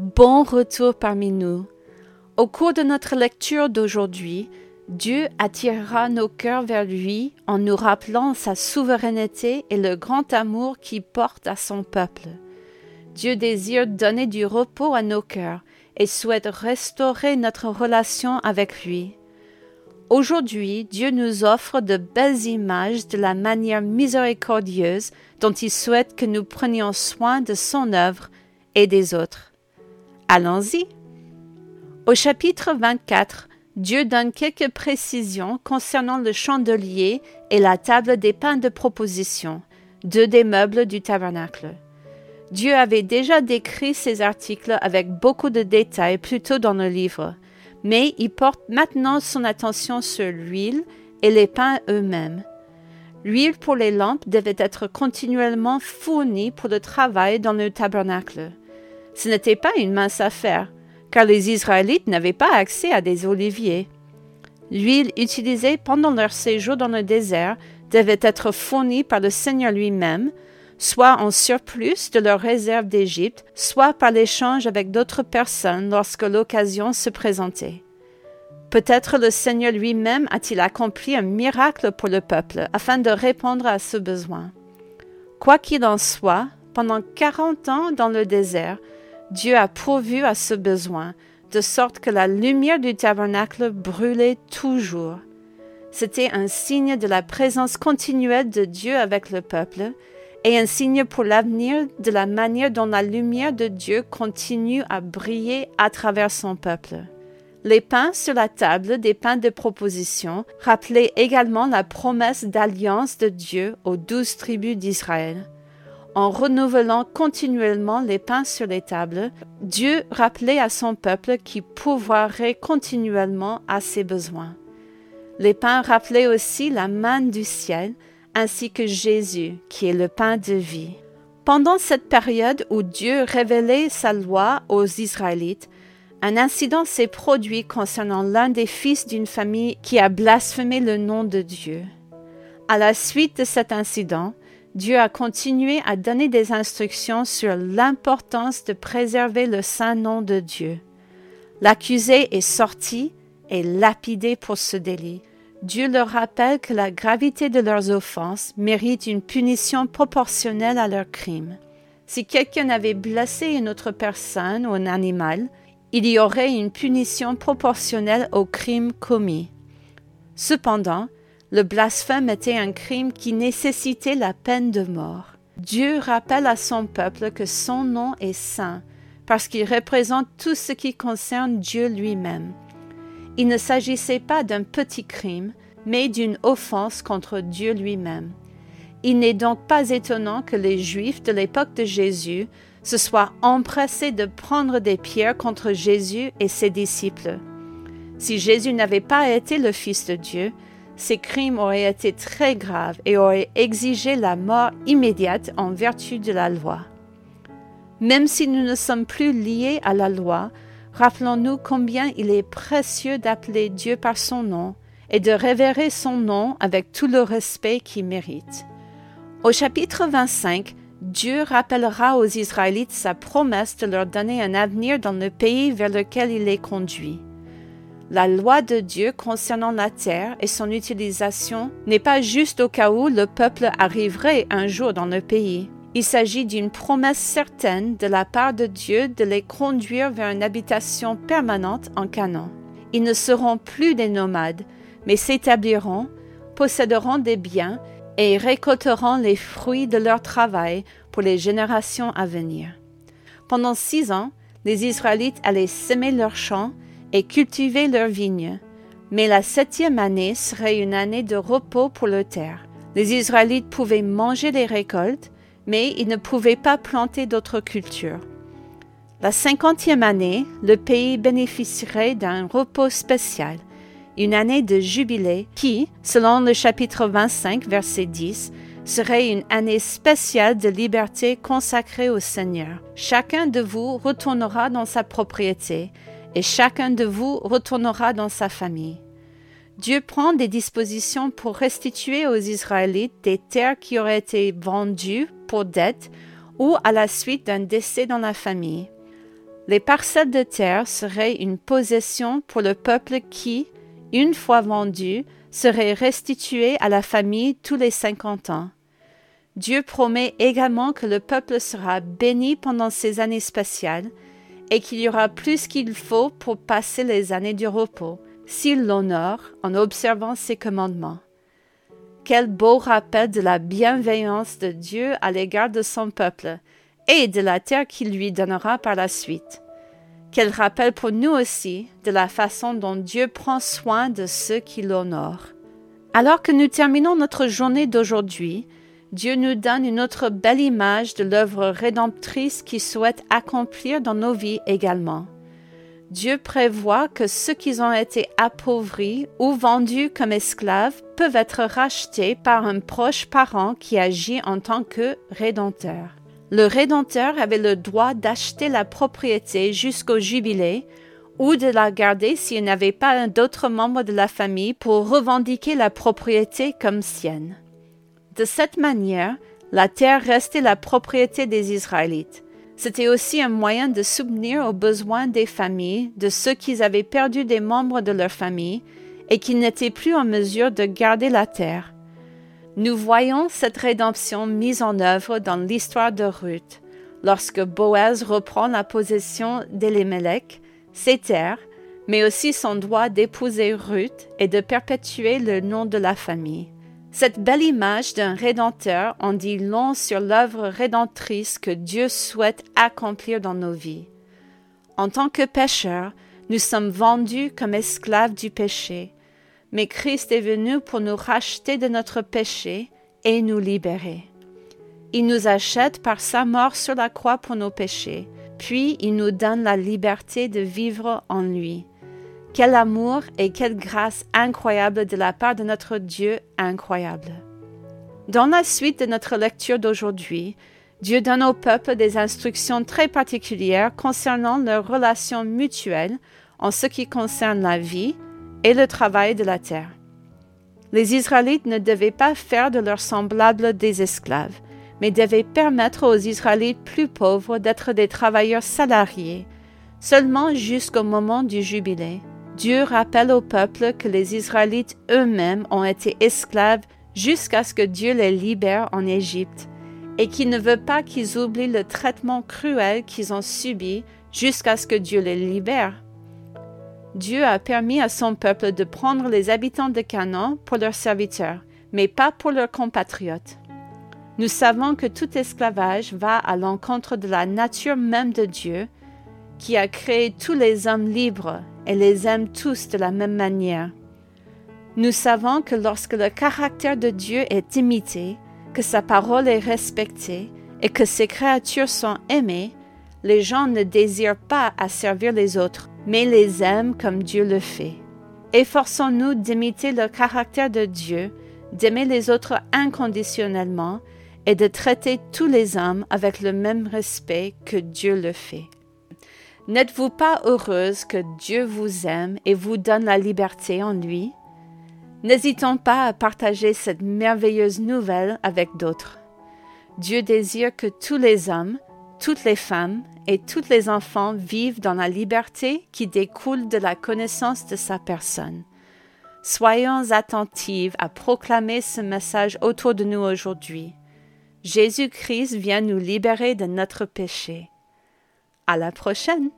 Bon retour parmi nous. Au cours de notre lecture d'aujourd'hui, Dieu attirera nos cœurs vers lui en nous rappelant sa souveraineté et le grand amour qu'il porte à son peuple. Dieu désire donner du repos à nos cœurs et souhaite restaurer notre relation avec lui. Aujourd'hui, Dieu nous offre de belles images de la manière miséricordieuse dont il souhaite que nous prenions soin de son œuvre et des autres. Allons-y. Au chapitre 24, Dieu donne quelques précisions concernant le chandelier et la table des pains de proposition, deux des meubles du tabernacle. Dieu avait déjà décrit ces articles avec beaucoup de détails plus tôt dans le livre, mais il porte maintenant son attention sur l'huile et les pains eux-mêmes. L'huile pour les lampes devait être continuellement fournie pour le travail dans le tabernacle. Ce n'était pas une mince affaire, car les Israélites n'avaient pas accès à des oliviers. L'huile utilisée pendant leur séjour dans le désert devait être fournie par le Seigneur lui-même, soit en surplus de leur réserve d'Égypte, soit par l'échange avec d'autres personnes lorsque l'occasion se présentait. Peut-être le Seigneur lui-même a-t-il accompli un miracle pour le peuple afin de répondre à ce besoin. Quoi qu'il en soit, pendant quarante ans dans le désert, Dieu a pourvu à ce besoin, de sorte que la lumière du tabernacle brûlait toujours. C'était un signe de la présence continuelle de Dieu avec le peuple, et un signe pour l'avenir de la manière dont la lumière de Dieu continue à briller à travers son peuple. Les pains sur la table des pains de proposition rappelaient également la promesse d'alliance de Dieu aux douze tribus d'Israël. En renouvelant continuellement les pains sur les tables, Dieu rappelait à son peuple qu'il pourvoirait continuellement à ses besoins. Les pains rappelaient aussi la manne du ciel, ainsi que Jésus, qui est le pain de vie. Pendant cette période où Dieu révélait sa loi aux Israélites, un incident s'est produit concernant l'un des fils d'une famille qui a blasphémé le nom de Dieu. À la suite de cet incident, Dieu a continué à donner des instructions sur l'importance de préserver le saint nom de Dieu. L'accusé est sorti et lapidé pour ce délit. Dieu leur rappelle que la gravité de leurs offenses mérite une punition proportionnelle à leur crime. Si quelqu'un avait blessé une autre personne ou un animal, il y aurait une punition proportionnelle au crime commis. Cependant, le blasphème était un crime qui nécessitait la peine de mort. Dieu rappelle à son peuple que son nom est saint, parce qu'il représente tout ce qui concerne Dieu lui-même. Il ne s'agissait pas d'un petit crime, mais d'une offense contre Dieu lui-même. Il n'est donc pas étonnant que les Juifs de l'époque de Jésus se soient empressés de prendre des pierres contre Jésus et ses disciples. Si Jésus n'avait pas été le Fils de Dieu, ces crimes auraient été très graves et auraient exigé la mort immédiate en vertu de la loi. Même si nous ne sommes plus liés à la loi, rappelons-nous combien il est précieux d'appeler Dieu par son nom et de révérer son nom avec tout le respect qu'il mérite. Au chapitre 25, Dieu rappellera aux Israélites sa promesse de leur donner un avenir dans le pays vers lequel il les conduit. La loi de Dieu concernant la terre et son utilisation n'est pas juste au cas où le peuple arriverait un jour dans le pays. Il s'agit d'une promesse certaine de la part de Dieu de les conduire vers une habitation permanente en Canaan. Ils ne seront plus des nomades, mais s'établiront, posséderont des biens et récolteront les fruits de leur travail pour les générations à venir. Pendant six ans, les Israélites allaient semer leurs champs et cultiver leurs vignes, mais la septième année serait une année de repos pour le terre. Les Israélites pouvaient manger les récoltes, mais ils ne pouvaient pas planter d'autres cultures. La cinquantième année, le pays bénéficierait d'un repos spécial, une année de jubilé qui, selon le chapitre 25, verset 10, serait une année spéciale de liberté consacrée au Seigneur. Chacun de vous retournera dans sa propriété, et chacun de vous retournera dans sa famille. Dieu prend des dispositions pour restituer aux Israélites des terres qui auraient été vendues pour dette ou à la suite d'un décès dans la famille. Les parcelles de terre seraient une possession pour le peuple qui, une fois vendu, serait restitué à la famille tous les cinquante ans. Dieu promet également que le peuple sera béni pendant ces années spatiales et qu'il y aura plus qu'il faut pour passer les années du repos, s'il l'honore en observant ses commandements. Quel beau rappel de la bienveillance de Dieu à l'égard de son peuple et de la terre qu'il lui donnera par la suite. Quel rappel pour nous aussi de la façon dont Dieu prend soin de ceux qui l'honorent. Alors que nous terminons notre journée d'aujourd'hui, Dieu nous donne une autre belle image de l'œuvre rédemptrice qu'il souhaite accomplir dans nos vies également. Dieu prévoit que ceux qui ont été appauvris ou vendus comme esclaves peuvent être rachetés par un proche parent qui agit en tant que rédempteur. Le rédempteur avait le droit d'acheter la propriété jusqu'au jubilé ou de la garder s'il n'avait pas d'autres membres de la famille pour revendiquer la propriété comme sienne. De cette manière, la terre restait la propriété des Israélites. C'était aussi un moyen de souvenir aux besoins des familles de ceux qui avaient perdu des membres de leur famille et qui n'étaient plus en mesure de garder la terre. Nous voyons cette rédemption mise en œuvre dans l'histoire de Ruth, lorsque Boaz reprend la possession d'Elimelech, ses terres, mais aussi son droit d'épouser Ruth et de perpétuer le nom de la famille. Cette belle image d'un rédempteur en dit long sur l'œuvre rédemptrice que Dieu souhaite accomplir dans nos vies. En tant que pécheurs, nous sommes vendus comme esclaves du péché, mais Christ est venu pour nous racheter de notre péché et nous libérer. Il nous achète par sa mort sur la croix pour nos péchés, puis il nous donne la liberté de vivre en lui. Quel amour et quelle grâce incroyable de la part de notre Dieu incroyable. Dans la suite de notre lecture d'aujourd'hui, Dieu donne au peuple des instructions très particulières concernant leurs relations mutuelles en ce qui concerne la vie et le travail de la terre. Les Israélites ne devaient pas faire de leurs semblables des esclaves, mais devaient permettre aux Israélites plus pauvres d'être des travailleurs salariés, seulement jusqu'au moment du jubilé, Dieu rappelle au peuple que les Israélites eux-mêmes ont été esclaves jusqu'à ce que Dieu les libère en Égypte, et qu'il ne veut pas qu'ils oublient le traitement cruel qu'ils ont subi jusqu'à ce que Dieu les libère. Dieu a permis à son peuple de prendre les habitants de Canaan pour leurs serviteurs, mais pas pour leurs compatriotes. Nous savons que tout esclavage va à l'encontre de la nature même de Dieu, qui a créé tous les hommes libres et les aime tous de la même manière. Nous savons que lorsque le caractère de Dieu est imité, que sa parole est respectée et que ses créatures sont aimées, les gens ne désirent pas à servir les autres, mais les aiment comme Dieu le fait. Efforçons-nous d'imiter le caractère de Dieu, d'aimer les autres inconditionnellement et de traiter tous les hommes avec le même respect que Dieu le fait. N'êtes-vous pas heureuse que Dieu vous aime et vous donne la liberté en lui? N'hésitons pas à partager cette merveilleuse nouvelle avec d'autres. Dieu désire que tous les hommes, toutes les femmes et tous les enfants vivent dans la liberté qui découle de la connaissance de sa personne. Soyons attentifs à proclamer ce message autour de nous aujourd'hui. Jésus-Christ vient nous libérer de notre péché. À la prochaine!